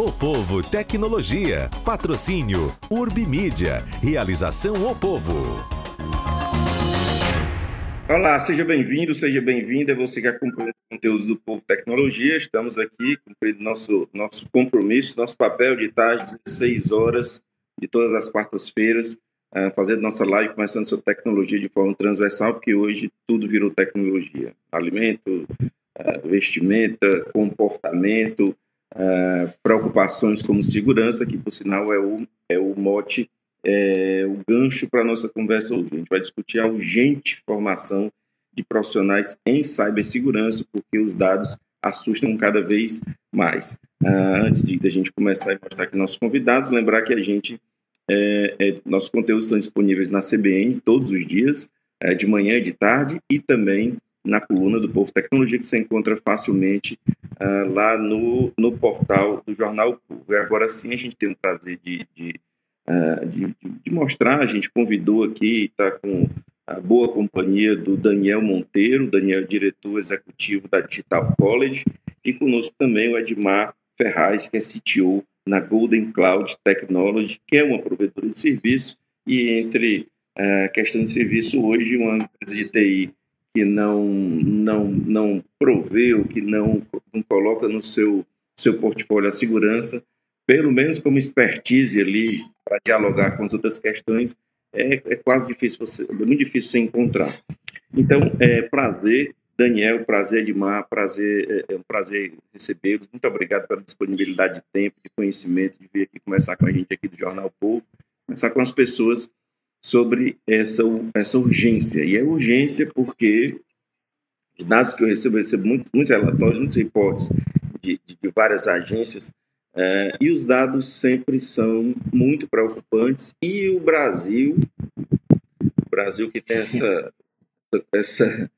O Povo Tecnologia. Patrocínio Urbimídia. Realização O Povo. Olá, seja bem-vindo, seja bem-vinda. Você que acompanha os conteúdos do Povo Tecnologia. Estamos aqui cumprindo nosso, nosso compromisso, nosso papel de estar às 16 horas de todas as quartas-feiras, uh, fazendo nossa live, começando sobre tecnologia de forma transversal, porque hoje tudo virou tecnologia. Alimento, uh, vestimenta, comportamento, uh, preocupações como segurança, que por sinal é o, é o mote, é o gancho para a nossa conversa hoje. A gente vai discutir a urgente formação de profissionais em cibersegurança, porque os dados assustam cada vez mais. Uh, antes de, de, a gente começar a mostrar aqui nossos convidados, lembrar que a gente, é, é, nossos conteúdos estão disponíveis na CBN todos os dias, é, de manhã e de tarde, e também na coluna do Povo Tecnologia, que você encontra facilmente uh, lá no, no portal do Jornal Povo. E agora sim a gente tem o prazer de, de, uh, de, de mostrar, a gente convidou aqui, está com a boa companhia do Daniel Monteiro, Daniel diretor executivo da Digital College, e conosco também o Edmar Ferraz, que é CTO na Golden Cloud Technology, que é uma provedora de serviço, e entre a uh, questão de serviço hoje, uma empresa de TI que não não não proveu, que não, não coloca no seu seu portfólio a segurança, pelo menos como expertise ali para dialogar com as outras questões, é, é quase difícil você, é muito difícil você encontrar. Então, é prazer, Daniel, prazer Edmar, prazer, é, é um prazer recebê-los. Muito obrigado pela disponibilidade de tempo, de conhecimento, de vir aqui conversar com a gente aqui do Jornal Povo, conversar com as pessoas sobre essa, essa urgência. E é urgência porque os dados que eu recebo, eu recebo muitos, muitos relatórios, muitos reportes de, de, várias agências, é, e os dados sempre são muito preocupantes. E o Brasil, o Brasil que tem essa, essa,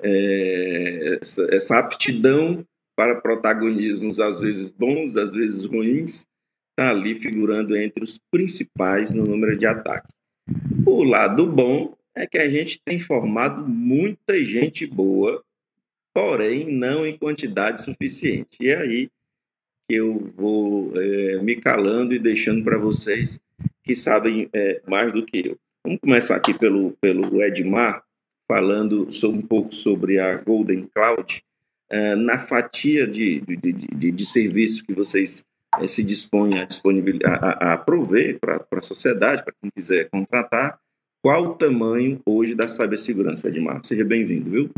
é, essa, essa aptidão para protagonismos às vezes bons, às vezes ruins, está ali figurando entre os principais no número de ataques. O lado bom é que a gente tem formado muita gente boa, porém não em quantidade suficiente. E é aí eu vou é, me calando e deixando para vocês que sabem é, mais do que eu. Vamos começar aqui pelo, pelo Edmar, falando sobre, um pouco sobre a Golden Cloud. É, na fatia de, de, de, de serviço que vocês se dispõem a, disponibilizar, a, a prover para a sociedade, para quem quiser contratar, qual o tamanho hoje da cibersegurança, Edmar? Seja bem-vindo, viu?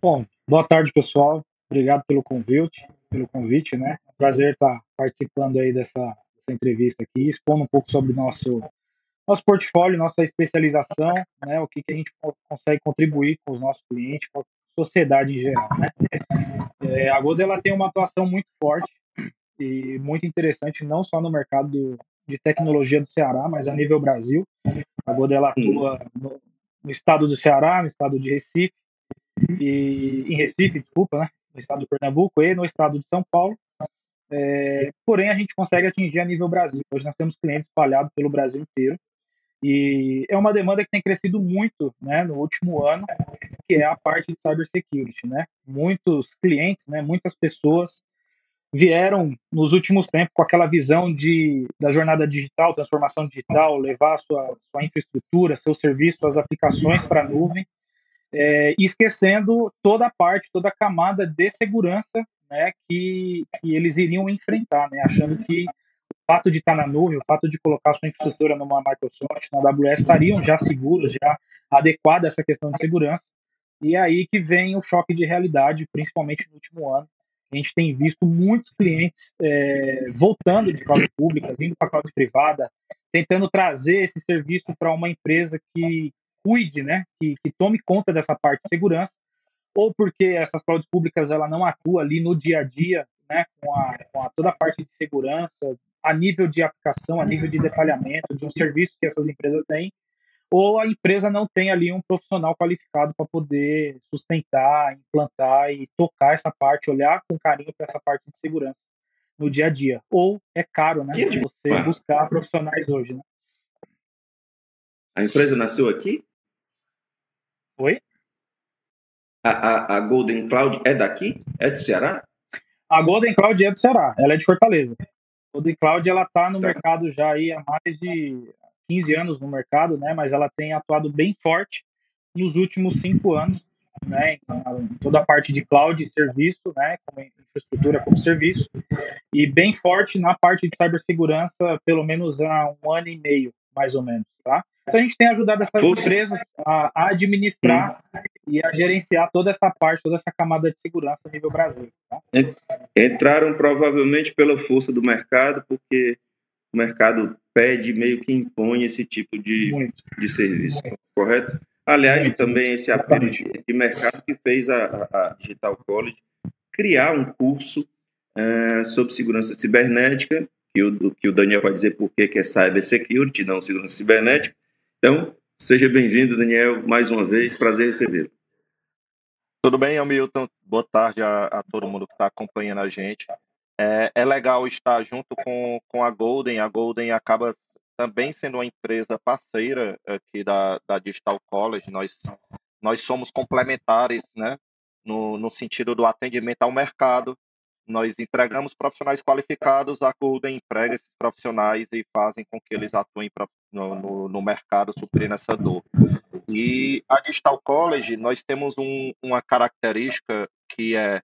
Bom, boa tarde, pessoal. Obrigado pelo convite, pelo convite, né? É prazer estar participando aí dessa, dessa entrevista aqui, expondo um pouco sobre nosso nosso portfólio, nossa especialização, né? O que, que a gente consegue contribuir com os nossos clientes, com a sociedade em geral, né? É, a Gold ela tem uma atuação muito forte e muito interessante, não só no mercado de tecnologia do Ceará, mas a nível Brasil. A Gold ela atua no, no estado do Ceará, no estado de Recife, e em Recife, desculpa, né? no estado de Pernambuco e no estado de São Paulo. É, porém, a gente consegue atingir a nível Brasil. Hoje nós temos clientes espalhados pelo Brasil inteiro. E é uma demanda que tem crescido muito né, no último ano, que é a parte de cybersecurity. Né? Muitos clientes, né, muitas pessoas vieram nos últimos tempos com aquela visão de, da jornada digital, transformação digital, levar sua, sua infraestrutura, seu serviço, suas aplicações para a nuvem é, esquecendo toda a parte, toda a camada de segurança né, que, que eles iriam enfrentar, né, achando que o fato de estar na nuvem, o fato de colocar sua infraestrutura numa Microsoft, na AWS, estariam já seguros, já adequada a essa questão de segurança. E é aí que vem o choque de realidade, principalmente no último ano. A gente tem visto muitos clientes é, voltando de cloud pública, vindo para cloud privada, tentando trazer esse serviço para uma empresa que cuide, né, que, que tome conta dessa parte de segurança, ou porque essas clouds públicas ela não atua ali no dia a dia, né, com, a, com a, toda a parte de segurança, a nível de aplicação, a nível de detalhamento de um serviço que essas empresas têm, ou a empresa não tem ali um profissional qualificado para poder sustentar, implantar e tocar essa parte, olhar com carinho para essa parte de segurança no dia a dia. Ou é caro, né? Você buscar profissionais hoje, né? A empresa nasceu aqui? Oi? A, a, a, Golden Cloud é daqui? É do Ceará? A Golden Cloud é do Ceará, ela é de Fortaleza. A Golden Cloud ela está no mercado já aí há mais de 15 anos no mercado, né? Mas ela tem atuado bem forte nos últimos cinco anos, né? Em toda a parte de cloud e serviço, né? Como infraestrutura como serviço, e bem forte na parte de cibersegurança, pelo menos há um ano e meio, mais ou menos, tá? Então a gente tem ajudado essas Força. empresas a, a administrar hum. e a gerenciar toda essa parte, toda essa camada de segurança a nível Brasil. Tá? Entraram provavelmente pela força do mercado, porque o mercado pede, meio que impõe esse tipo de, de serviço, correto? Aliás, Muito. também esse apelo de, de, mercado que fez a, a, Digital College criar um curso é, sobre segurança cibernética, que o, que o Daniel vai dizer por que é Cyber Security, não segurança cibernética, então, seja bem-vindo, Daniel, mais uma vez, prazer recebê-lo. Tudo bem, Hamilton? Boa tarde a, a todo mundo que está acompanhando a gente. É, é, legal estar junto com, com a Golden. A Golden acaba também sendo uma empresa parceira aqui da, da Digital College. Nós, nós somos complementares, né? No, no sentido do atendimento ao mercado. Nós entregamos profissionais qualificados, a Golden emprega esses profissionais e fazem com que eles atuem no, no, no mercado suprindo essa dor. E a Digital College, nós temos um, uma característica que é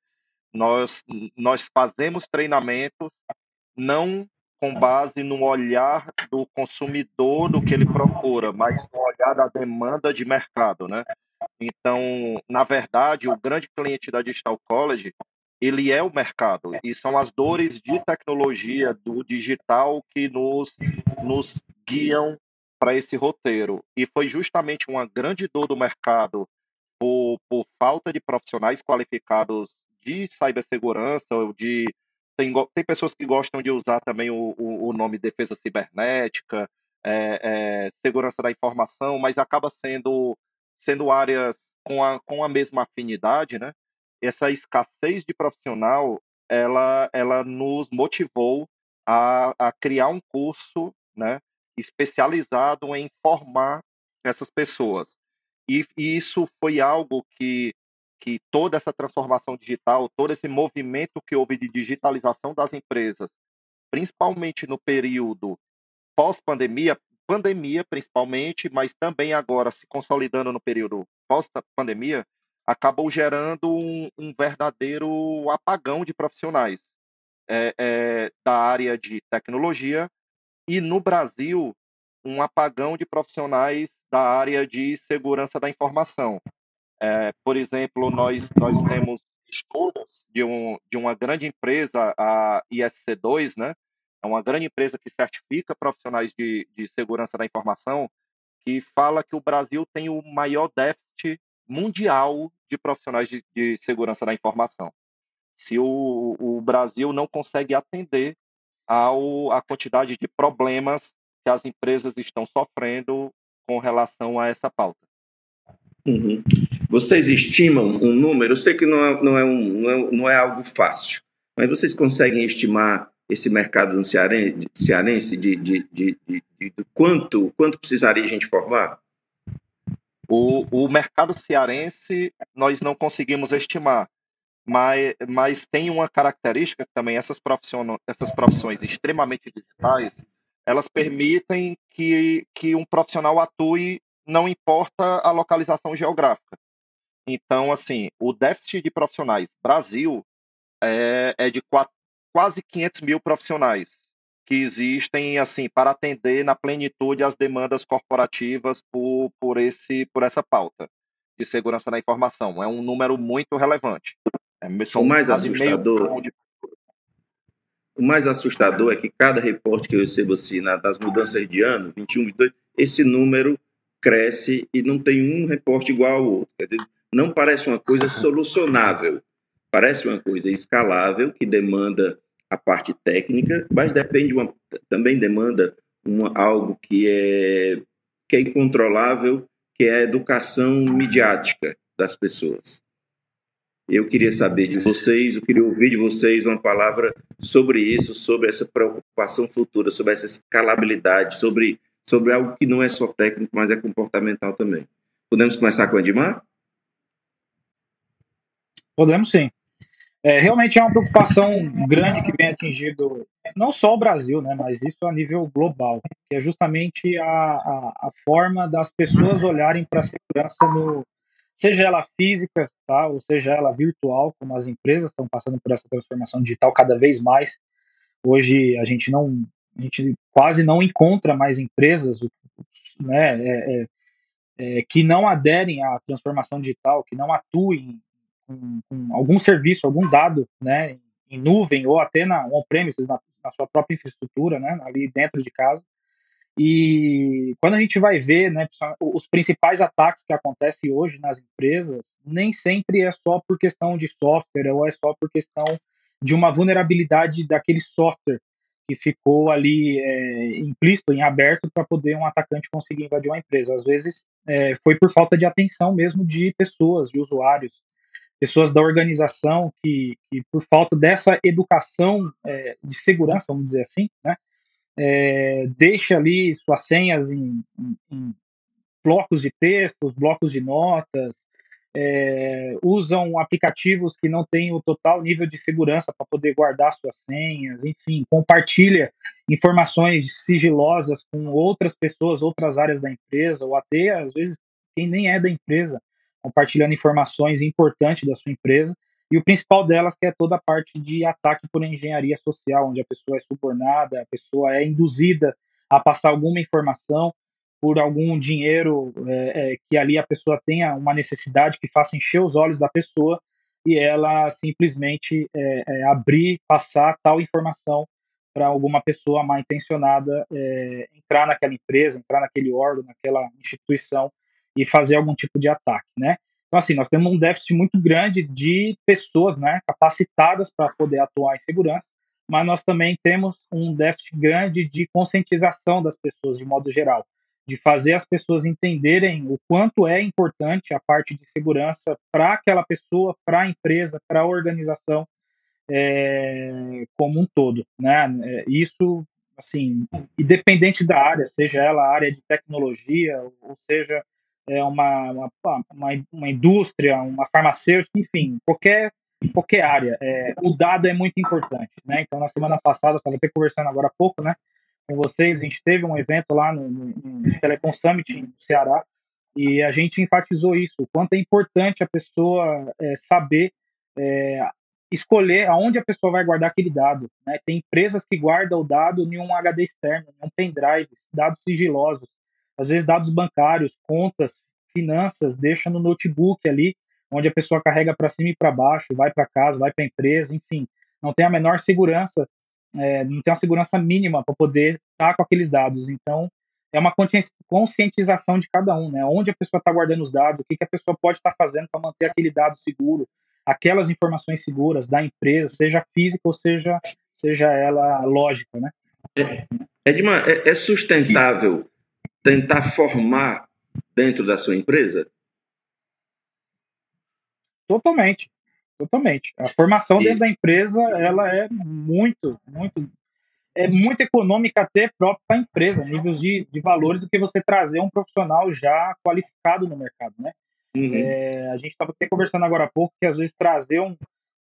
nós, nós fazemos treinamentos não com base no olhar do consumidor, do que ele procura, mas no olhar da demanda de mercado, né? Então, na verdade, o grande cliente da Digital College, ele é o mercado, e são as dores de tecnologia do digital que nos, nos guiam para esse roteiro. E foi justamente uma grande dor do mercado por, por falta de profissionais qualificados de cibersegurança ou de tem, tem pessoas que gostam de usar também o, o, o nome defesa cibernética, é, é, segurança da informação, mas acaba sendo, sendo áreas com a, com a mesma afinidade, né? Essa escassez de profissional, ela, ela nos motivou a, a criar um curso, né? especializado em formar essas pessoas. E, e, isso foi algo que, que toda essa transformação digital, todo esse movimento que houve de digitalização das empresas, principalmente no período pós-pandemia, pandemia principalmente, mas também agora se consolidando no período pós-pandemia, acabou gerando um, um, verdadeiro apagão de profissionais é, é, da área de tecnologia e no Brasil um apagão de profissionais da área de segurança da informação. É, por exemplo, nós, nós temos estudos de, um, de uma grande empresa, a ISC2, né? é uma grande empresa que certifica profissionais de, de segurança da informação, que fala que o Brasil tem o maior déficit mundial de profissionais de, de segurança da informação. Se o, o Brasil não consegue atender ao, à quantidade de problemas que as empresas estão sofrendo com relação a essa pauta. Uhum. Vocês estimam um número? Eu sei que não é, não, é um, não, é, não é algo fácil, mas vocês conseguem estimar esse mercado no cearense, de, de, de, de, quanto, quanto precisaria a gente formar? O, o mercado cearense nós não conseguimos estimar, mas, mas tem uma característica também, essas, profissões, essas profissões extremamente digitais, elas permitem que, que um profissional atue, não importa a localização geográfica. Então, assim, o déficit de profissionais Brasil é, é de quatro, quase 500 mil profissionais que existem, assim, para atender na plenitude as demandas corporativas por, por, esse, por essa pauta de segurança da informação. É um número muito relevante. É, são o mais assustador. De... O mais assustador é que cada reporte que eu recebo assim, nas mudanças de ano, 21, 22, esse número cresce e não tem um reporte igual ao outro. Quer dizer, não parece uma coisa solucionável. Parece uma coisa escalável, que demanda a parte técnica, mas depende uma, também demanda uma, algo que é, que é incontrolável, que é a educação midiática das pessoas. Eu queria saber de vocês, eu queria ouvir de vocês uma palavra sobre isso, sobre essa preocupação futura, sobre essa escalabilidade, sobre, sobre algo que não é só técnico, mas é comportamental também. Podemos começar com o Edmar? Podemos sim. É, realmente é uma preocupação grande que vem atingindo não só o Brasil, né, mas isso a nível global, que é justamente a, a, a forma das pessoas olharem para a segurança no, seja ela física, tá, ou seja ela virtual, como as empresas estão passando por essa transformação digital cada vez mais. Hoje a gente não, a gente quase não encontra mais empresas, né, é, é, é, que não aderem à transformação digital, que não atuem com, com algum serviço, algum dado, né, em nuvem ou até na on-premises, na, na, sua própria infraestrutura, né, ali dentro de casa. E quando a gente vai ver, né, os principais ataques que acontecem hoje nas empresas, nem sempre é só por questão de software ou é só por questão de uma vulnerabilidade daquele software que ficou ali é, implícito, em aberto, para poder um atacante conseguir invadir uma empresa. Às vezes é, foi por falta de atenção mesmo de pessoas, de usuários, pessoas da organização que, que por falta dessa educação é, de segurança, vamos dizer assim, né, é, deixa ali suas senhas em, em, em, blocos de textos, blocos de notas, é, usam aplicativos que não têm o total nível de segurança para poder guardar suas senhas, enfim, compartilha informações sigilosas com outras pessoas, outras áreas da empresa, ou até, às vezes, quem nem é da empresa, compartilhando informações importantes da sua empresa, e o principal delas que é toda a parte de ataque por engenharia social, onde a pessoa é subornada, a pessoa é induzida a passar alguma informação por algum dinheiro é, é, que ali a pessoa tenha uma necessidade que faça encher os olhos da pessoa e ela simplesmente é, é abrir, passar tal informação para alguma pessoa mal intencionada é, entrar naquela empresa, entrar naquele órgão, naquela instituição e fazer algum tipo de ataque, né? Então, assim, nós temos um déficit muito grande de pessoas né, capacitadas para poder atuar em segurança, mas nós também temos um déficit grande de conscientização das pessoas, de modo geral, de fazer as pessoas entenderem o quanto é importante a parte de segurança para aquela pessoa, para a empresa, para a organização é, como um todo. Né? É, isso, assim, independente da área, seja ela a área de tecnologia, ou seja é uma, uma, uma, uma indústria, uma farmacêutica, enfim, qualquer, qualquer área. É, o dado é muito importante, né? Então, na semana passada, estava até conversando agora há pouco, né, com vocês, a gente teve um evento lá no, no, no Telecom Summit, no Ceará, e a gente enfatizou isso, o quanto é importante a pessoa é, saber é, escolher aonde a pessoa vai guardar aquele dado. Né? Tem empresas que guardam o dado em um HD externo, em um pendrive, dados sigilosos às vezes dados bancários, contas, finanças, deixa no notebook ali, onde a pessoa carrega para cima e para baixo, vai para casa, vai para a empresa, enfim, não tem a menor segurança, é, não tem uma segurança mínima para poder estar tá com aqueles dados. Então, é uma conscientização de cada um, né? Onde a pessoa está guardando os dados, o que, que a pessoa pode estar tá fazendo para manter aquele dado seguro, aquelas informações seguras da empresa, seja física ou seja, seja ela lógica, né? É, Edmar, é, é sustentável tentar formar dentro da sua empresa? Totalmente, totalmente. A formação e... dentro da empresa, ela é muito, muito, é muito econômica até própria para a empresa, níveis de, de valores do que você trazer um profissional já qualificado no mercado, né? Uhum. É, a gente estava até conversando agora há pouco que às vezes trazer um,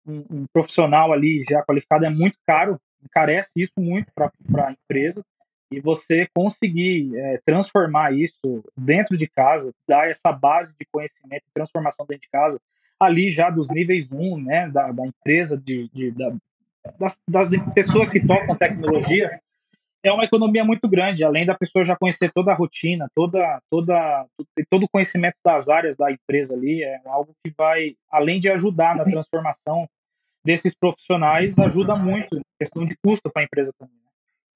um, um, profissional ali já qualificado é muito caro, encarece isso muito para a empresa e você conseguir é, transformar isso dentro de casa, dar essa base de conhecimento e transformação dentro de casa, ali já dos níveis 1, né, da, da empresa, de, de da, das, das, pessoas que tocam tecnologia, é uma economia muito grande, além da pessoa já conhecer toda a rotina, toda, toda, todo o conhecimento das áreas da empresa ali, é algo que vai, além de ajudar na transformação desses profissionais, ajuda muito, questão de custo para a empresa também.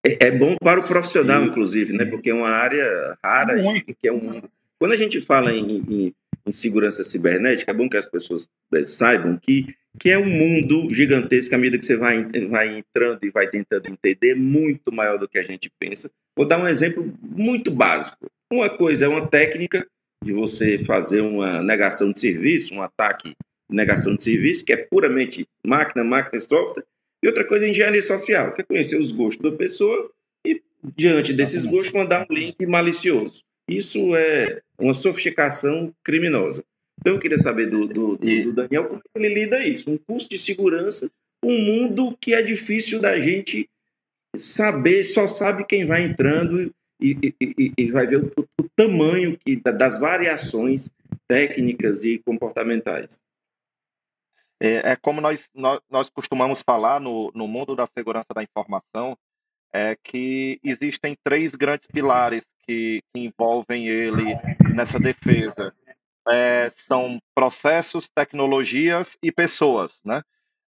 É, é bom para o profissional, inclusive, né? Porque é uma área rara, que é um mundo. Quando a gente fala em, em, em, segurança cibernética, é bom que as pessoas eh, saibam que, que é um mundo gigantesco, à medida que você vai, vai entrando e vai tentando entender, muito maior do que a gente pensa. Vou dar um exemplo muito básico. Uma coisa é uma técnica de você fazer uma negação de serviço, um ataque negação de serviço, que é puramente máquina, máquina e software, e outra coisa é engenharia social, que é conhecer os gostos da pessoa e, diante desses gostos, mandar um link malicioso. Isso é uma sofisticação criminosa. Então eu queria saber do, do, do, do Daniel como ele lida isso, um curso de segurança, um mundo que é difícil da gente saber, só sabe quem vai entrando e, e, e vai ver o, o tamanho que, das variações técnicas e comportamentais. É, é como nós, nós, nós, costumamos falar no, no mundo da segurança da informação, é que existem três grandes pilares que, que envolvem ele nessa defesa. É, são processos, tecnologias e pessoas, né?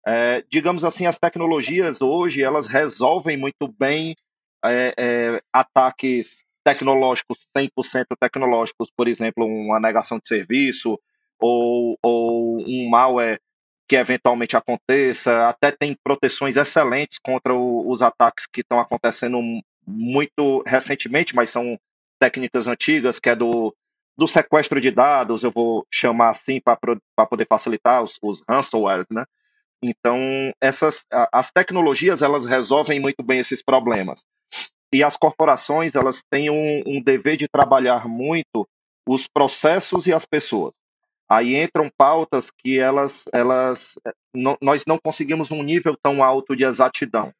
É, digamos assim, as tecnologias hoje elas resolvem muito bem é, é, ataques tecnológicos 100% tecnológicos, por exemplo, uma negação de serviço ou, ou um malware que eventualmente aconteça, até tem proteções excelentes contra o, os ataques que estão acontecendo muito recentemente, mas são técnicas antigas, que é do, do sequestro de dados, eu vou chamar assim para poder facilitar os, os ransomwares, né? Então, essas as tecnologias elas resolvem muito bem esses problemas. E as corporações elas têm um, um dever de trabalhar muito os processos e as pessoas. Aí entram pautas que elas, elas nós não conseguimos um nível tão alto de exatidão.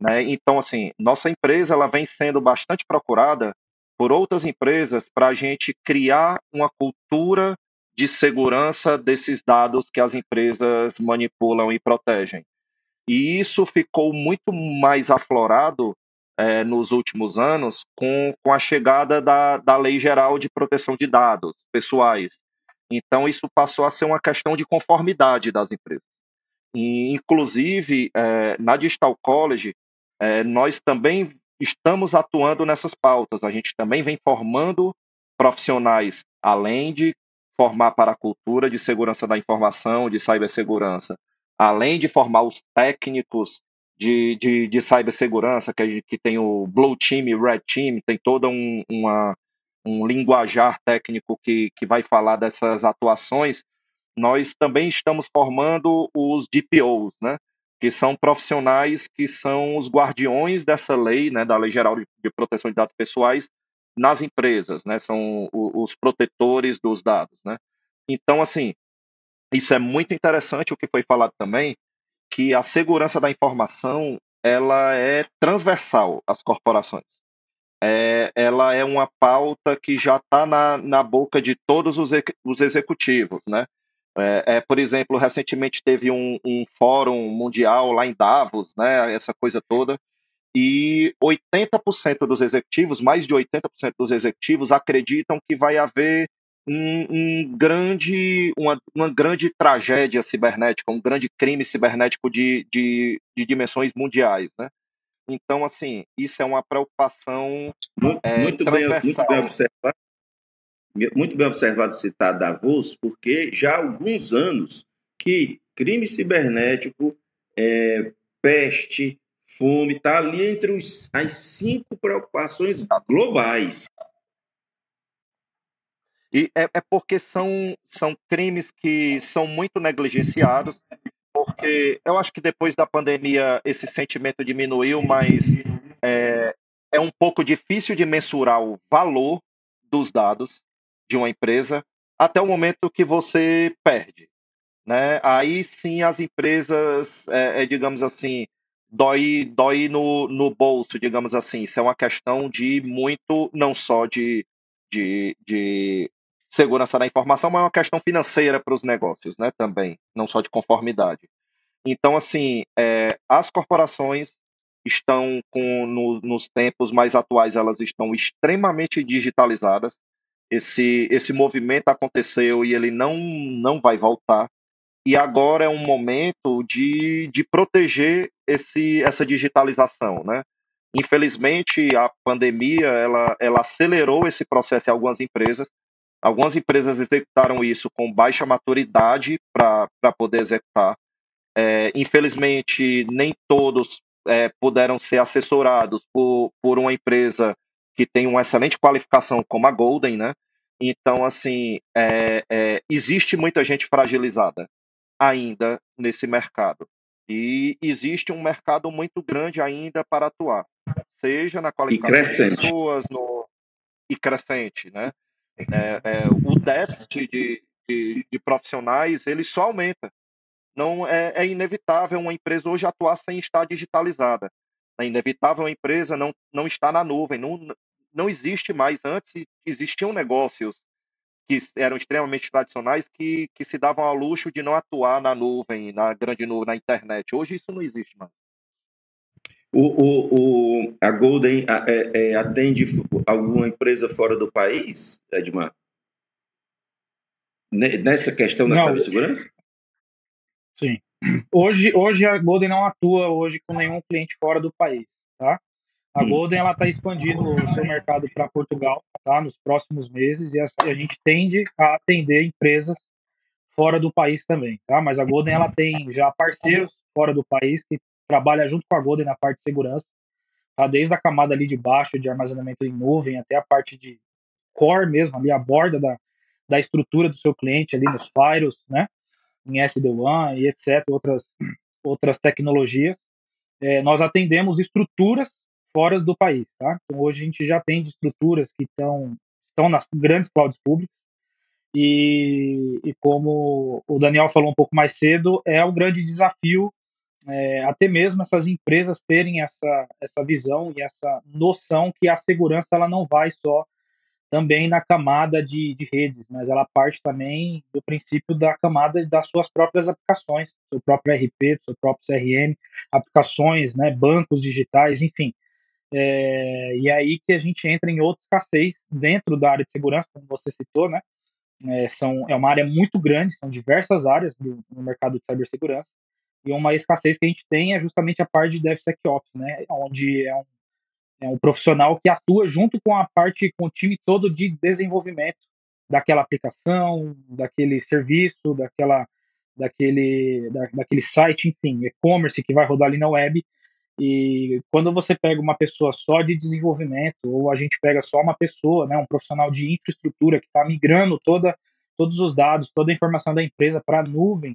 Né? Então, assim, nossa empresa ela vem sendo bastante procurada por outras empresas para a gente criar uma cultura de segurança desses dados que as empresas manipulam e protegem. E isso ficou muito mais aflorado é, nos últimos anos com, com a chegada da, da Lei Geral de Proteção de Dados Pessoais. Então, isso passou a ser uma questão de conformidade das empresas. E, inclusive, é, na Digital College, é, nós também estamos atuando nessas pautas. A gente também vem formando profissionais, além de formar para a cultura de segurança da informação, de cibersegurança, além de formar os técnicos de, de, de cibersegurança, que, que tem o Blue Team Red Team, tem toda um, uma, um linguajar técnico que, que vai falar dessas atuações, nós também estamos formando os DPOs, né? que são profissionais que são os guardiões dessa lei, né, da Lei Geral de Proteção de Dados Pessoais, nas empresas, né? São os protetores dos dados, né? Então, assim, isso é muito interessante o que foi falado também, que a segurança da informação ela é transversal às corporações. É, ela é uma pauta que já está na, na boca de todos os, os executivos, né? É, é, por exemplo, recentemente teve um, um, fórum mundial lá em Davos, né? Essa coisa toda, e 80% dos executivos, mais de 80% dos executivos, acreditam que vai haver um, um grande, uma, uma, grande tragédia cibernética, um grande crime cibernético de, de, de dimensões mundiais, né? Então, assim, isso é uma preocupação muito, é, muito bem, muito bem observado. Muito bem observado citar Davos, porque já há alguns anos que crime cibernético, é, peste, fome, está ali entre os, as cinco preocupações globais. E é, é, porque são, são crimes que são muito negligenciados, porque eu acho que depois da pandemia esse sentimento diminuiu, mas é, é um pouco difícil de mensurar o valor dos dados de uma empresa até o momento que você perde. Né? Aí sim as empresas, é, é, digamos assim, dói, dói no, no bolso, digamos assim. Isso é uma questão de muito, não só de, de, de segurança da informação, mas é uma questão financeira para os negócios, né? Também, não só de conformidade. Então, assim, é, as corporações estão com no, nos tempos mais atuais, elas estão extremamente digitalizadas. Esse, esse movimento aconteceu e ele não, não vai voltar e agora é um momento de, de proteger esse, essa digitalização, né? Infelizmente, a pandemia ela, ela acelerou esse processo em algumas empresas. Algumas empresas executaram isso com baixa maturidade para poder executar. É, infelizmente, nem todos é, puderam ser assessorados por, por uma empresa que tem uma excelente qualificação como a Golden, né? Então, assim, é, é existe muita gente fragilizada ainda nesse mercado. E existe um mercado muito grande ainda para atuar, seja na qualificação de pessoas no... e crescente. Né? É, é, o déficit de, de, de profissionais, ele só aumenta. Não é, é, inevitável uma empresa hoje atuar sem estar digitalizada. É inevitável uma empresa não, não estar na nuvem. Não, não existe mais. Antes existiam negócios que eram extremamente tradicionais que, que se davam ao luxo de não atuar na nuvem, na grande nuvem, na internet. Hoje isso não existe mais. O, o, o, a Golden é, é, atende alguma empresa fora do país, Edmar? Nessa questão da cibersegurança? Sim. Hoje, hoje a Golden não atua hoje com nenhum cliente fora do país, tá? A hum. Golden ela está expandindo o seu mercado para Portugal, tá? Nos próximos meses e a, a, gente tende a atender empresas fora do país também, tá? Mas a Golden ela tem já parceiros fora do país que trabalha junto com a Golden na parte de segurança, tá? Desde a camada ali de baixo de armazenamento em nuvem até a parte de core mesmo, ali a borda da, da estrutura do seu cliente ali nos firewalls, né? em SD-WAN e etc., outras, outras tecnologias. É, nós atendemos estruturas fora do país, tá? Então, hoje a gente já tem estruturas que estão, estão nas grandes clouds públicas e, e, como o Daniel falou um pouco mais cedo, é um grande desafio é, até mesmo essas empresas terem essa, essa visão e essa noção que a segurança ela não vai só também na camada de, de redes, mas ela parte também do princípio da camada das suas próprias aplicações, seu próprio RP, seu próprio CRM, aplicações, né, bancos digitais, enfim. É, e é aí que a gente entra em outra escassez dentro da área de segurança, como você citou, né? É, são, é uma área muito grande, são diversas áreas do, no mercado de cibersegurança, e uma escassez que a gente tem é justamente a parte de DevSecOps, né? Onde é um é um profissional que atua junto com a parte, com o time todo de desenvolvimento daquela aplicação, daquele serviço, daquela, daquele, da, daquele site, enfim, e-commerce que vai rodar ali na web. E quando você pega uma pessoa só de desenvolvimento, ou a gente pega só uma pessoa, né, um profissional de infraestrutura que está migrando toda, todos os dados, toda a informação da empresa para a nuvem,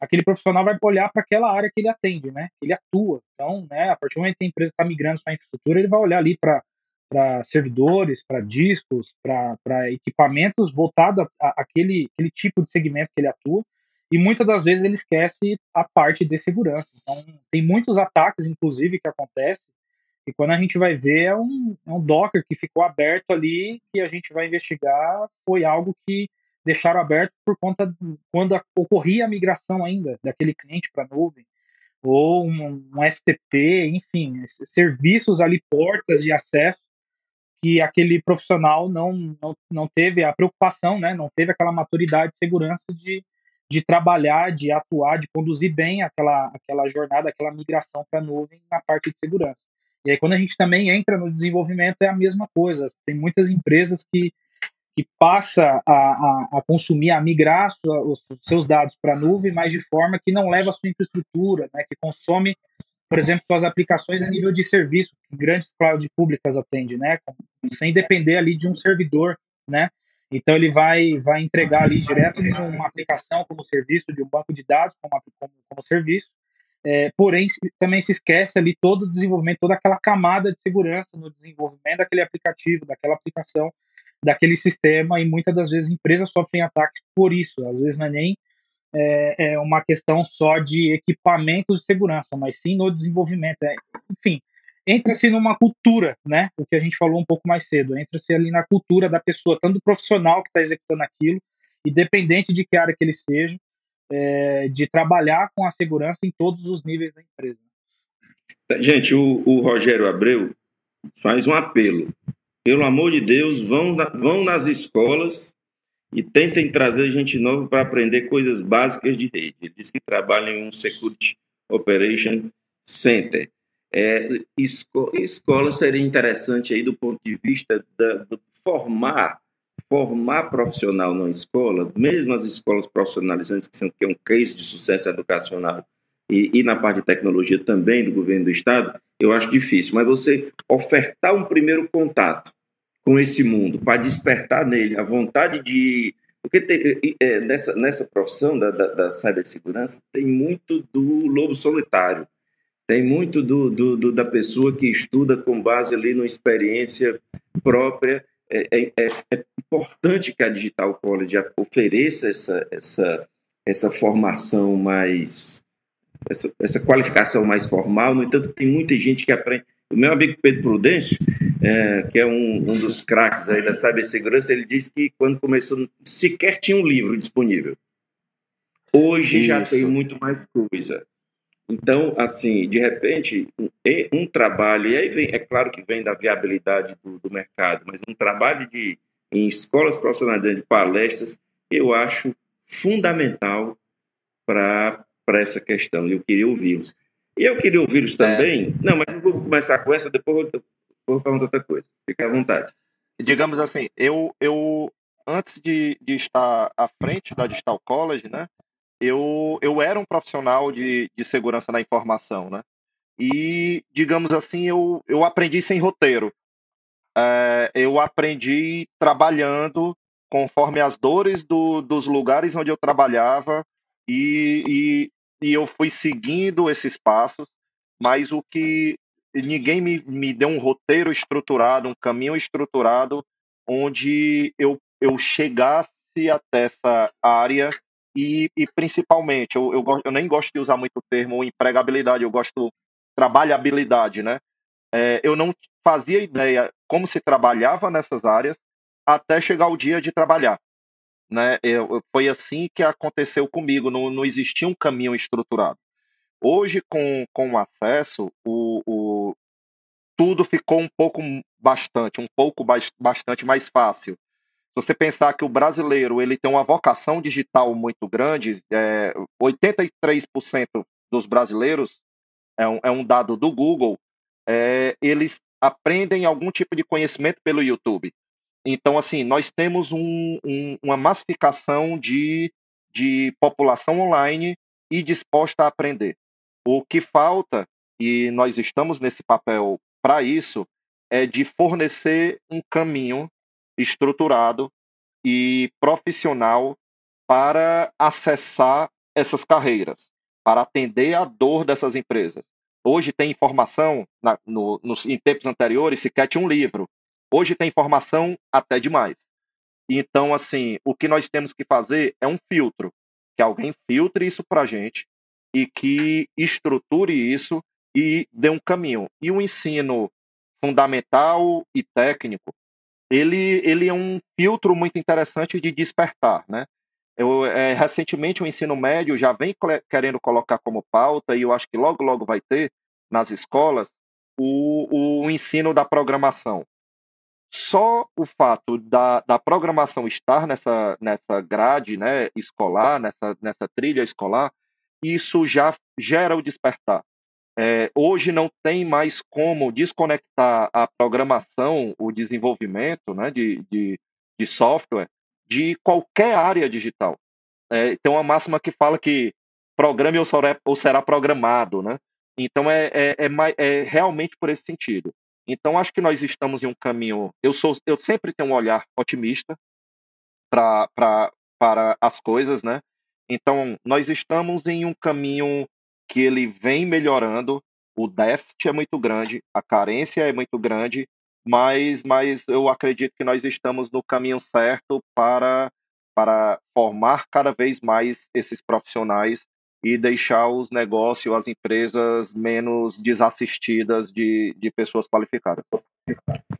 aquele profissional vai olhar para aquela área que ele atende, né? Que ele atua. Então, né, a partir do momento que a empresa está migrando sua infraestrutura, ele vai olhar ali para servidores, para discos, para equipamentos voltados àquele aquele tipo de segmento que ele atua, e muitas das vezes ele esquece a parte de segurança. Então, tem muitos ataques, inclusive, que acontecem, e quando a gente vai ver, é um, é um Docker que ficou aberto ali, que a gente vai investigar, foi algo que deixaram aberto por conta quando ocorria a migração ainda daquele cliente para a nuvem, ou um, um STP, enfim, serviços ali, portas de acesso que aquele profissional não, não, não teve a preocupação, né, não teve aquela maturidade de segurança de, de trabalhar, de atuar, de conduzir bem aquela, aquela jornada, aquela migração para a nuvem na parte de segurança. E aí, quando a gente também entra no desenvolvimento, é a mesma coisa. Tem muitas empresas que que passa a, a, a consumir, a migrar sua, os seus dados para a nuvem, mas de forma que não leva a sua infraestrutura, né, que consome, por exemplo, suas aplicações a nível de serviço, que grandes cloud públicas atendem, né, sem depender ali de um servidor, né, então ele vai, vai entregar ali direto numa aplicação como serviço, de um banco de dados como, como, como serviço, é, porém também se esquece ali todo o desenvolvimento, toda aquela camada de segurança no desenvolvimento daquele aplicativo, daquela aplicação, daquele sistema e muitas das vezes empresas sofrem ataques por isso. Às vezes não é nem é, é uma questão só de equipamentos de segurança, mas sim no desenvolvimento. É, enfim, entra-se numa cultura, né? O que a gente falou um pouco mais cedo, entra-se ali na cultura da pessoa, tanto do profissional que está executando aquilo, independente de que área que ele seja, é, de trabalhar com a segurança em todos os níveis da empresa. Gente, o, o Rogério Abreu faz um apelo pelo amor de Deus, vão, na, vão nas escolas e tentem trazer gente nova para aprender coisas básicas de rede. Ele diz que trabalha em um Security Operation Center. É, esco, escola seria interessante aí do ponto de vista da, do formar formar profissional na escola, mesmo as escolas profissionalizantes, que, são, que é um case de sucesso educacional, e, e, na parte de tecnologia também do governo do estado, eu acho difícil. Mas você ofertar um primeiro contato com esse mundo, para despertar nele a vontade de. Porque tem, é, nessa, nessa profissão da, da, da cibersegurança tem muito do lobo solitário, tem muito do, do, do, da pessoa que estuda com base ali numa experiência própria é, é, é, é importante que a Digital College ofereça essa, essa, essa formação mais, essa, essa qualificação mais formal. No entanto, tem muita gente que aprende. O meu amigo Pedro Prudêncio, é, que é um, um dos craques aí da cibersegurança, ele disse que quando começou sequer tinha um livro disponível. Hoje Isso. já tem muito mais coisa. Então, assim, de repente, um, um, trabalho, e aí vem, é claro que vem da viabilidade do, do mercado, mas um trabalho de, em escolas profissionais de palestras, eu acho fundamental para essa questão. Eu queria ouvi-los. E eu queria ouvi-los é. também. É. Não, mas eu vou começar com essa, depois eu vou falar outra coisa. Fique à vontade. Digamos assim, eu, eu antes de, de estar à frente da Digital College, né, eu, eu era um profissional de, de segurança da informação, né? E, digamos assim, eu, eu aprendi sem roteiro. É, eu aprendi trabalhando conforme as dores do, dos lugares onde eu trabalhava e, e, e, eu fui seguindo esses passos, mas o que ninguém me, me deu um roteiro estruturado, um caminho estruturado onde eu, eu chegasse até essa área e, e principalmente, eu, eu, eu, nem gosto de usar muito o termo empregabilidade, eu gosto trabalhabilidade, né? É, eu não fazia ideia como se trabalhava nessas áreas até chegar o dia de trabalhar. Né? Eu, foi assim que aconteceu comigo, não, não existia um caminho estruturado. Hoje, com, com o acesso, o, o, tudo ficou um pouco bastante, um pouco bastante mais fácil você pensar que o brasileiro ele tem uma vocação digital muito grande, é, 83% dos brasileiros, é um, é um, dado do Google, é, eles aprendem algum tipo de conhecimento pelo YouTube. Então, assim, nós temos um, um, uma massificação de, de população online e disposta a aprender. O que falta, e nós estamos nesse papel para isso, é de fornecer um caminho estruturado e profissional para acessar essas carreiras, para atender a dor dessas empresas. Hoje tem informação, na, no, nos, em tempos anteriores, sequer tinha um livro. Hoje tem informação até demais. Então, assim, o que nós temos que fazer é um filtro, que alguém filtre isso para a gente e que estruture isso e dê um caminho. E o ensino fundamental e técnico ele, ele é um filtro muito interessante de despertar, né? Eu, é, recentemente o ensino médio já vem querendo colocar como pauta, e eu acho que logo, logo vai ter nas escolas, o, o ensino da programação. Só o fato da, da programação estar nessa, nessa grade né, escolar, nessa, nessa trilha escolar, isso já gera o despertar. É, hoje não tem mais como desconectar a programação, o desenvolvimento né, de, de, de software de qualquer área digital. É, tem uma máxima que fala que programe ou será, ou será programado, né? Então é, é, é, é, realmente por esse sentido. Então acho que nós estamos em um caminho. Eu sou, eu sempre tenho um olhar otimista para para as coisas, né? Então nós estamos em um caminho que ele vem melhorando. O déficit é muito grande, a carência é muito grande, mas, mas eu acredito que nós estamos no caminho certo para, para formar cada vez mais esses profissionais e deixar os negócios, as empresas menos desassistidas de, de pessoas qualificadas.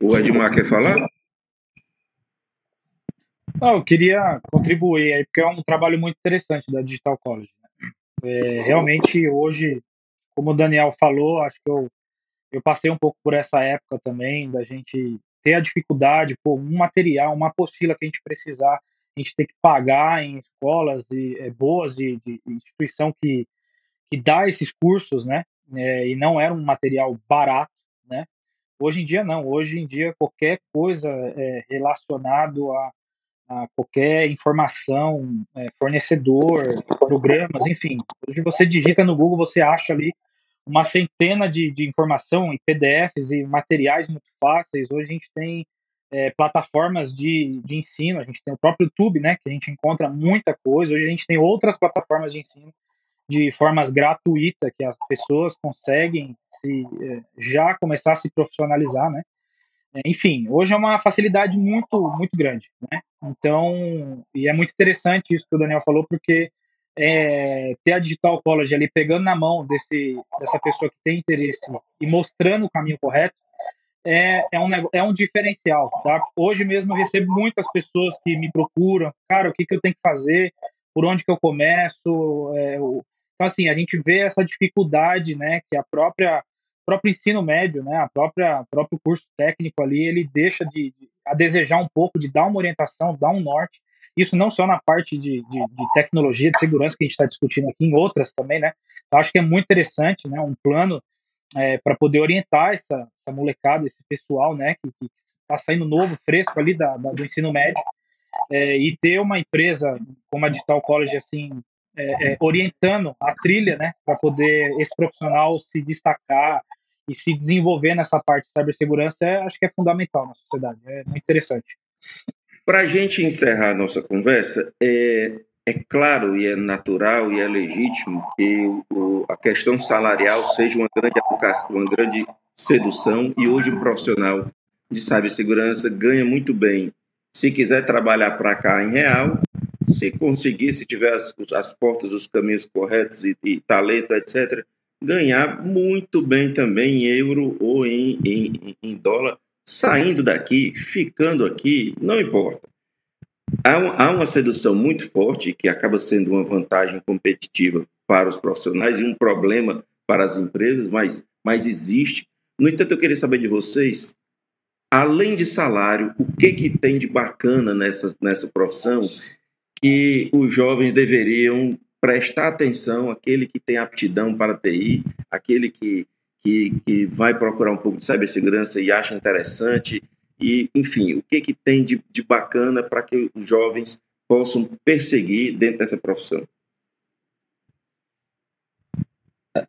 O Edmar quer falar? Não, eu queria contribuir aí, porque é um trabalho muito interessante da Digital College. É, realmente, hoje, como o Daniel falou, acho que eu, eu passei um pouco por essa época também, da gente ter a dificuldade, pô, um material, uma apostila que a gente precisar, a gente ter que pagar em escolas de, é, boas de, de, instituição que, que dá esses cursos, né? É, e não era um material barato, né? Hoje em dia não, hoje em dia qualquer coisa é, relacionado a a qualquer informação, é, fornecedor, programas, enfim. Hoje você digita no Google, você acha ali uma centena de, de informação em PDFs e materiais muito fáceis. Hoje a gente tem é, plataformas de, de ensino, a gente tem o próprio YouTube, né, que a gente encontra muita coisa. Hoje a gente tem outras plataformas de ensino de formas gratuitas que as pessoas conseguem se, é, já começar a se profissionalizar, né? É, enfim, hoje é uma facilidade muito, muito grande, né? Então, e é muito interessante isso que o Daniel falou, porque é, ter a Digital College ali pegando na mão desse, dessa pessoa que tem interesse e mostrando o caminho correto, é, é, um, é um diferencial, tá? Hoje mesmo eu recebo muitas pessoas que me procuram, cara, o que, que eu tenho que fazer, por onde que eu começo, é, o... então assim, a gente vê essa dificuldade, né, que a própria próprio ensino médio, né, a própria próprio curso técnico ali, ele deixa de, de a desejar um pouco, de dar uma orientação, dar um norte, isso não só na parte de, de, de tecnologia, de segurança que a gente está discutindo aqui, em outras também, né, eu acho que é muito interessante, né, um plano é, para poder orientar essa, essa, molecada, esse pessoal, né, que está saindo novo, fresco ali da, da do ensino médio, é, e ter uma empresa como a Digital College, assim, é, é orientando a trilha, né, para poder esse profissional se destacar e se desenvolver nessa parte de cibersegurança, é, acho que é fundamental na sociedade, é muito interessante. Para a gente encerrar a nossa conversa, é, é claro e é natural e é legítimo que o, a questão salarial seja uma grande aplicação, uma grande sedução e hoje o profissional de cibersegurança ganha muito bem. Se quiser trabalhar para cá em real, se conseguir, se tiver as, as portas, os caminhos corretos e, e talento, etc., ganhar muito bem também em euro ou em, em, em dólar, saindo daqui, ficando aqui, não importa. Há, há uma sedução muito forte que acaba sendo uma vantagem competitiva para os profissionais e um problema para as empresas, mas, mas existe. No entanto, eu queria saber de vocês, além de salário, o que, que tem de bacana nessa, nessa profissão que os jovens deveriam prestar atenção, aquele que tem aptidão para TI, aquele que, que, que vai procurar um pouco de cibersegurança e acha interessante, e, enfim, o que, que tem de, de bacana para que os jovens possam perseguir dentro dessa profissão?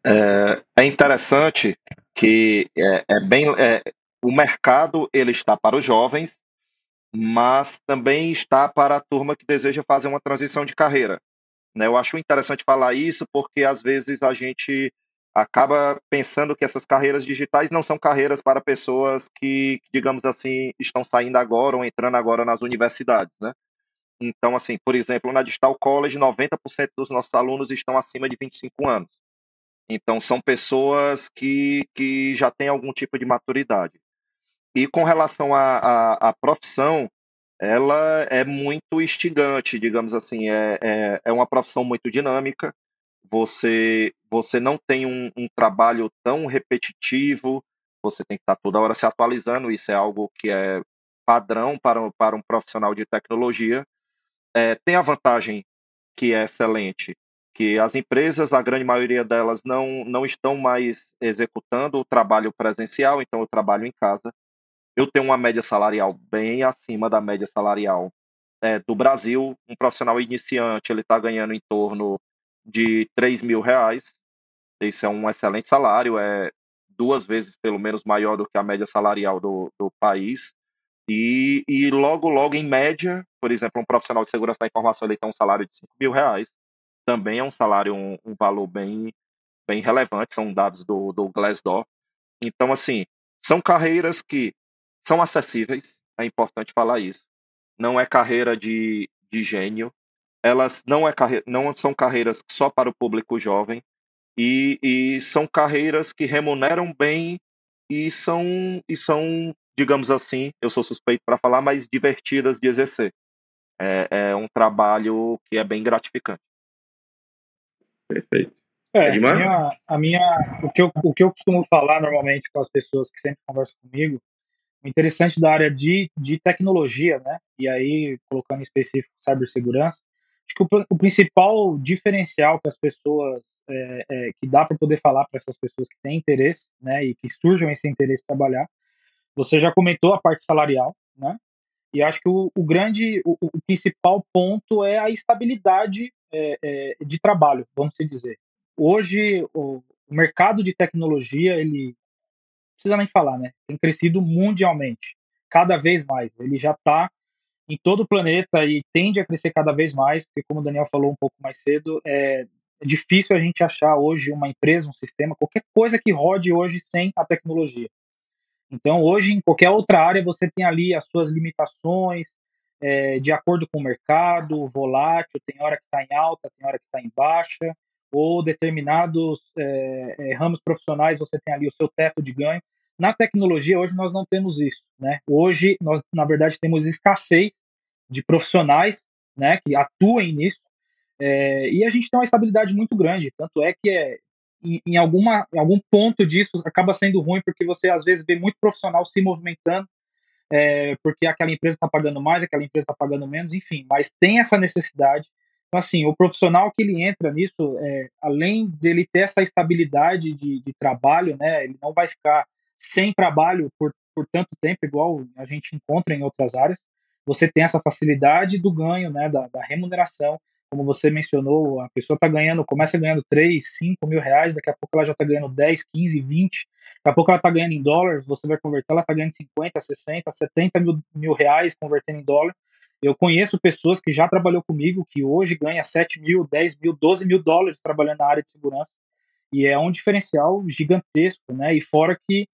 É, é interessante que é, é bem é, o mercado ele está para os jovens, mas também está para a turma que deseja fazer uma transição de carreira. Né? Eu acho interessante falar isso porque às vezes a gente acaba pensando que essas carreiras digitais não são carreiras para pessoas que, digamos assim, estão saindo agora ou entrando agora nas universidades, né? Então, assim, por exemplo, na Digital College, 90% dos nossos alunos estão acima de 25 anos. Então, são pessoas que, que já têm algum tipo de maturidade. E com relação à, profissão, ela é muito instigante, digamos assim, é, é, é uma profissão muito dinâmica, você, você não tem um, um, trabalho tão repetitivo, você tem que estar toda hora se atualizando, isso é algo que é padrão para, para um profissional de tecnologia. É, tem a vantagem que é excelente, que as empresas, a grande maioria delas, não, não estão mais executando o trabalho presencial, então eu trabalho em casa eu tenho uma média salarial bem acima da média salarial é, do Brasil. Um profissional iniciante ele está ganhando em torno de 3 mil reais. Isso é um excelente salário, é duas vezes pelo menos maior do que a média salarial do, do país. E, e logo, logo, em média, por exemplo, um profissional de segurança da informação ele tem um salário de 5 mil reais. Também é um salário, um, um valor bem, bem relevante, são dados do, do Glassdoor. Então, assim, são carreiras que são acessíveis, é importante falar isso. Não é carreira de, de gênio, elas não, é carre... não são carreiras só para o público jovem, e, e são carreiras que remuneram bem e são, e são, digamos assim, eu sou suspeito para falar, mas divertidas de exercer. É, é, um trabalho que é bem gratificante. Perfeito. É, a minha, a minha, o, que eu, o que eu costumo falar normalmente com as pessoas que sempre conversam comigo interessante da área de, de tecnologia, né? E aí, colocando em específico cibersegurança, acho que o, o principal diferencial que as pessoas, é, é, que dá para poder falar para essas pessoas que têm interesse, né? E que surjam esse interesse em trabalhar, você já comentou a parte salarial, né? E acho que o, o grande, o, o, principal ponto é a estabilidade é, é de trabalho, vamos dizer. Hoje, o, o mercado de tecnologia, ele precisa nem falar, né? Tem crescido mundialmente, cada vez mais. Ele já está em todo o planeta e tende a crescer cada vez mais, porque como o Daniel falou um pouco mais cedo, é, é difícil a gente achar hoje uma empresa, um sistema, qualquer coisa que rode hoje sem a tecnologia. Então, hoje, em qualquer outra área, você tem ali as suas limitações, é, de acordo com o mercado, volátil, tem hora que está em alta, tem hora que está em baixa, ou determinados é, é, ramos profissionais você tem ali o seu teto de ganho. Na tecnologia, hoje nós não temos isso. Né? Hoje, nós, na verdade, temos escassez de profissionais né, que atuem nisso, é, e a gente tem uma estabilidade muito grande. Tanto é que é, em, em, alguma, em algum ponto disso acaba sendo ruim, porque você às vezes vê muito profissional se movimentando é, porque aquela empresa está pagando mais, aquela empresa está pagando menos, enfim, mas tem essa necessidade. Então, assim, o profissional que ele entra nisso, é, além dele ter essa estabilidade de, de, trabalho, né, ele não vai ficar sem trabalho por, por tanto tempo, igual a gente encontra em outras áreas. Você tem essa facilidade do ganho, né, da, da remuneração, como você mencionou, a pessoa está ganhando, começa ganhando 3, 5 mil reais, daqui a pouco ela já está ganhando 10, 15, 20, daqui a pouco ela está ganhando em dólares, você vai converter, ela está ganhando 50, 60, 70 mil, mil reais convertendo em dólar. Eu conheço pessoas que já trabalhou comigo, que hoje ganha 7 mil, 10 mil, 12 mil dólares trabalhando na área de segurança, e é um diferencial gigantesco, né? E fora que,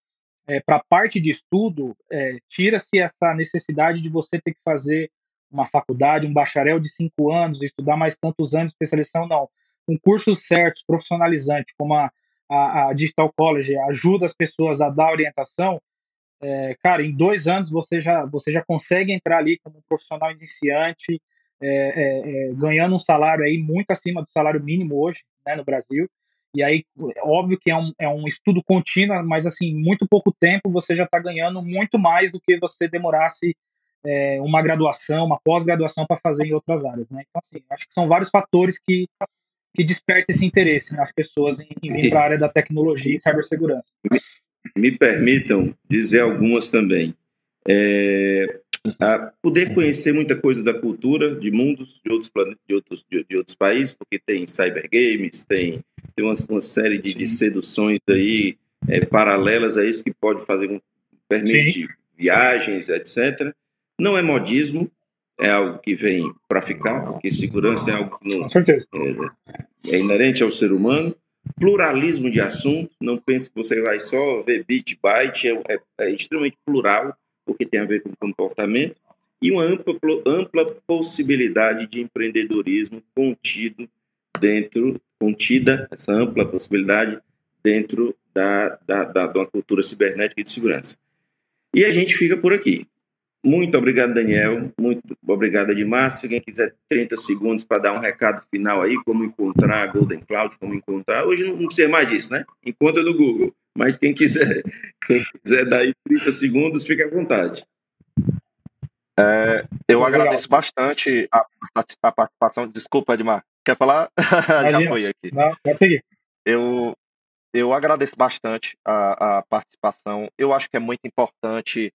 é, para a parte de estudo, é, tira-se essa necessidade de você ter que fazer uma faculdade, um bacharel de cinco anos, estudar mais tantos anos de especialização, não. Com cursos certos, profissionalizantes, como a, a, a, Digital College ajuda as pessoas a dar orientação, é, cara, em dois anos você já, você já consegue entrar ali como um profissional iniciante, é, é, é ganhando um salário aí muito acima do salário mínimo hoje, né, no Brasil. E aí, óbvio que é um, é um estudo contínuo, mas assim, muito pouco tempo você já está ganhando muito mais do que você demorasse é, uma graduação, uma pós-graduação para fazer em outras áreas, né? Então, assim, acho que são vários fatores que, que despertam esse interesse nas pessoas em, em vir para a área da tecnologia e cibersegurança. Me, permitam dizer algumas também. É, poder conhecer muita coisa da cultura de mundos de outros planetas, de outros, de, de outros países, porque tem cybergames, tem, tem uma, uma série de, de seduções aí é, paralelas a isso que pode fazer permite Sim. viagens, etc. Não é modismo, é algo que vem para ficar, porque segurança é algo que não, é, é, inerente ao ser humano. Pluralismo de assunto, não pense que você vai só ver bit, byte, é, é, é extremamente plural, porque tem a ver com comportamento. E uma ampla, ampla possibilidade de empreendedorismo contido dentro, contida, essa ampla possibilidade dentro da, da, da, uma cultura cibernética e de segurança. E a gente fica por aqui. Muito obrigado, Daniel. Muito obrigado, Edmar. Se alguém quiser 30 segundos para dar um recado final aí, como encontrar a Golden Cloud, como encontrar. Hoje não precisa mais disso, né? Encontra no Google. Mas quem quiser, quem quiser dar aí 30 segundos, fique à vontade. É, eu Muito agradeço legal. bastante a, a, participação. Desculpa, Edmar. Quer falar? Já foi aqui. Não, pode seguir. Eu, eu agradeço bastante a, a participação. Eu acho que é muito importante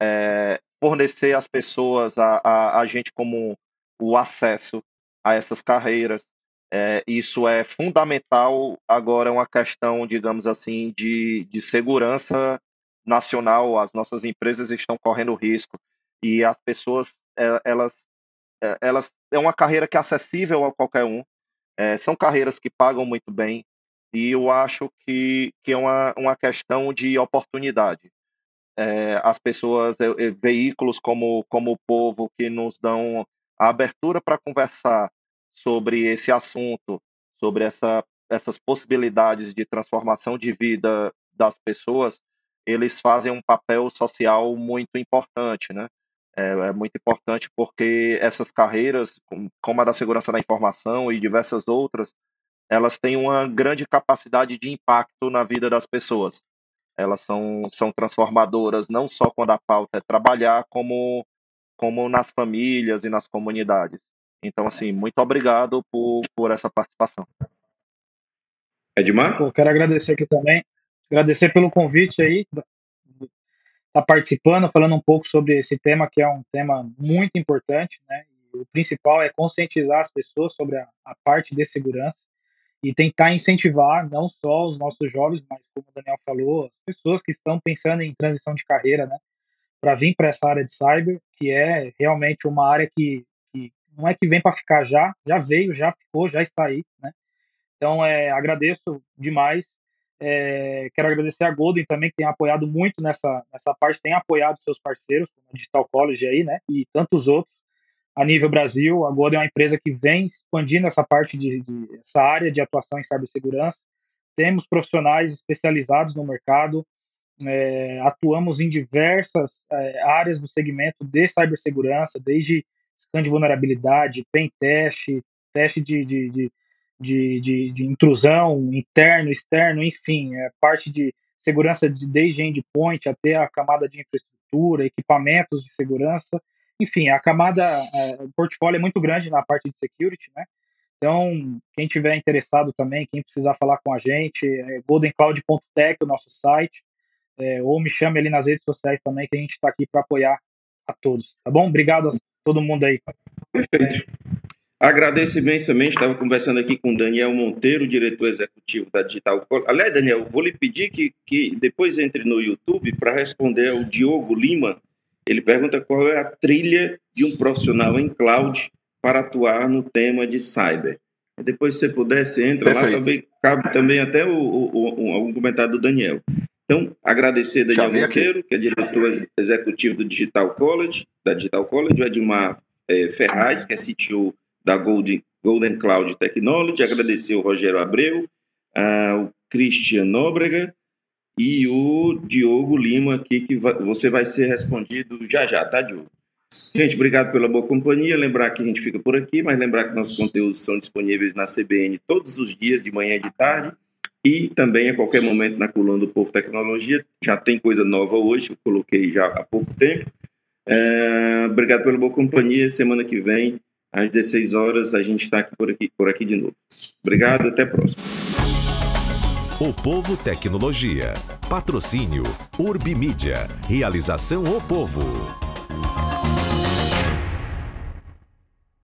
é, fornecer às pessoas, a, a, a gente como o acesso a essas carreiras. É, isso é fundamental. Agora é uma questão, digamos assim, de, de segurança nacional. As nossas empresas estão correndo risco e as pessoas, é, elas, é, elas é uma carreira que é acessível a qualquer um. É, são carreiras que pagam muito bem e eu acho que, que é uma, uma questão de oportunidade é, as pessoas, é, veículos como, como o Povo, que nos dão a abertura para conversar sobre esse assunto, sobre essa, essas possibilidades de transformação de vida das pessoas, eles fazem um papel social muito importante, né? É, é, muito importante porque essas carreiras, como a da segurança da informação e diversas outras, elas têm uma grande capacidade de impacto na vida das pessoas elas são, são transformadoras não só quando a pauta é trabalhar, como, como nas famílias e nas comunidades. Então, assim, muito obrigado por, por essa participação. Edmar? Eu quero agradecer aqui também, agradecer pelo convite aí, tá participando, falando um pouco sobre esse tema, que é um tema muito importante, né? o principal é conscientizar as pessoas sobre a, a parte de segurança e tentar incentivar não só os nossos jovens, mas como o Daniel falou, as pessoas que estão pensando em transição de carreira, né, para vir para essa área de cyber, que é realmente uma área que, que não é que vem para ficar já, já veio, já ficou, já está aí, né? Então, é, agradeço demais. É, quero agradecer a Golden também, que tem apoiado muito nessa, nessa parte, tem apoiado seus parceiros, como a Digital College aí, né? E tantos outros a nível Brasil. A Golden é uma empresa que vem expandindo essa parte de, de essa área de atuação em cibersegurança. Temos profissionais especializados no mercado, é, atuamos em diversas é, áreas do segmento de cibersegurança, desde scan de vulnerabilidade, pen test, teste de, de, de, de, de intrusão interno, externo, enfim, é parte de segurança de, desde endpoint até a camada de infraestrutura, equipamentos de segurança, enfim, a camada, é, o portfólio é muito grande na parte de security, né? Então, quem tiver interessado também, quem precisar falar com a gente, é goldencloud.tech, o nosso site, é, ou me chame ali nas redes sociais também, que a gente está aqui para apoiar a todos, tá bom? Obrigado a todo mundo aí. Perfeito. Agradeço imensamente, estava conversando aqui com Daniel Monteiro, diretor executivo da Digital Aliás, Daniel, vou lhe pedir que, que depois entre no YouTube para responder ao Diogo Lima. Ele pergunta qual é a trilha de um profissional em cloud para atuar no tema de cyber. Depois, se você puder, você entra Perfeito. lá, também cabe também até o, o, comentário do Daniel. Então, agradecer Daniel Monteiro, que é diretor executivo do Digital College, da Digital College, o Edmar é, Ferraz, que é CTO da Golden, Golden Cloud Technology, agradecer o Rogério Abreu, o Christian Nóbrega e o Diogo Lima aqui, que vai, você vai ser respondido já já, tá, Diogo? Gente, obrigado pela boa companhia. Lembrar que a gente fica por aqui, mas lembrar que nossos conteúdos são disponíveis na CBN todos os dias, de manhã e de tarde, e também a qualquer momento na coluna do Povo Tecnologia. Já tem coisa nova hoje, eu coloquei já há pouco tempo. É, obrigado pela boa companhia. Semana que vem, às 16 horas, a gente está aqui por aqui, por aqui de novo. Obrigado, até a próxima. O Povo Tecnologia. Patrocínio Urbimídia. Realização O Povo.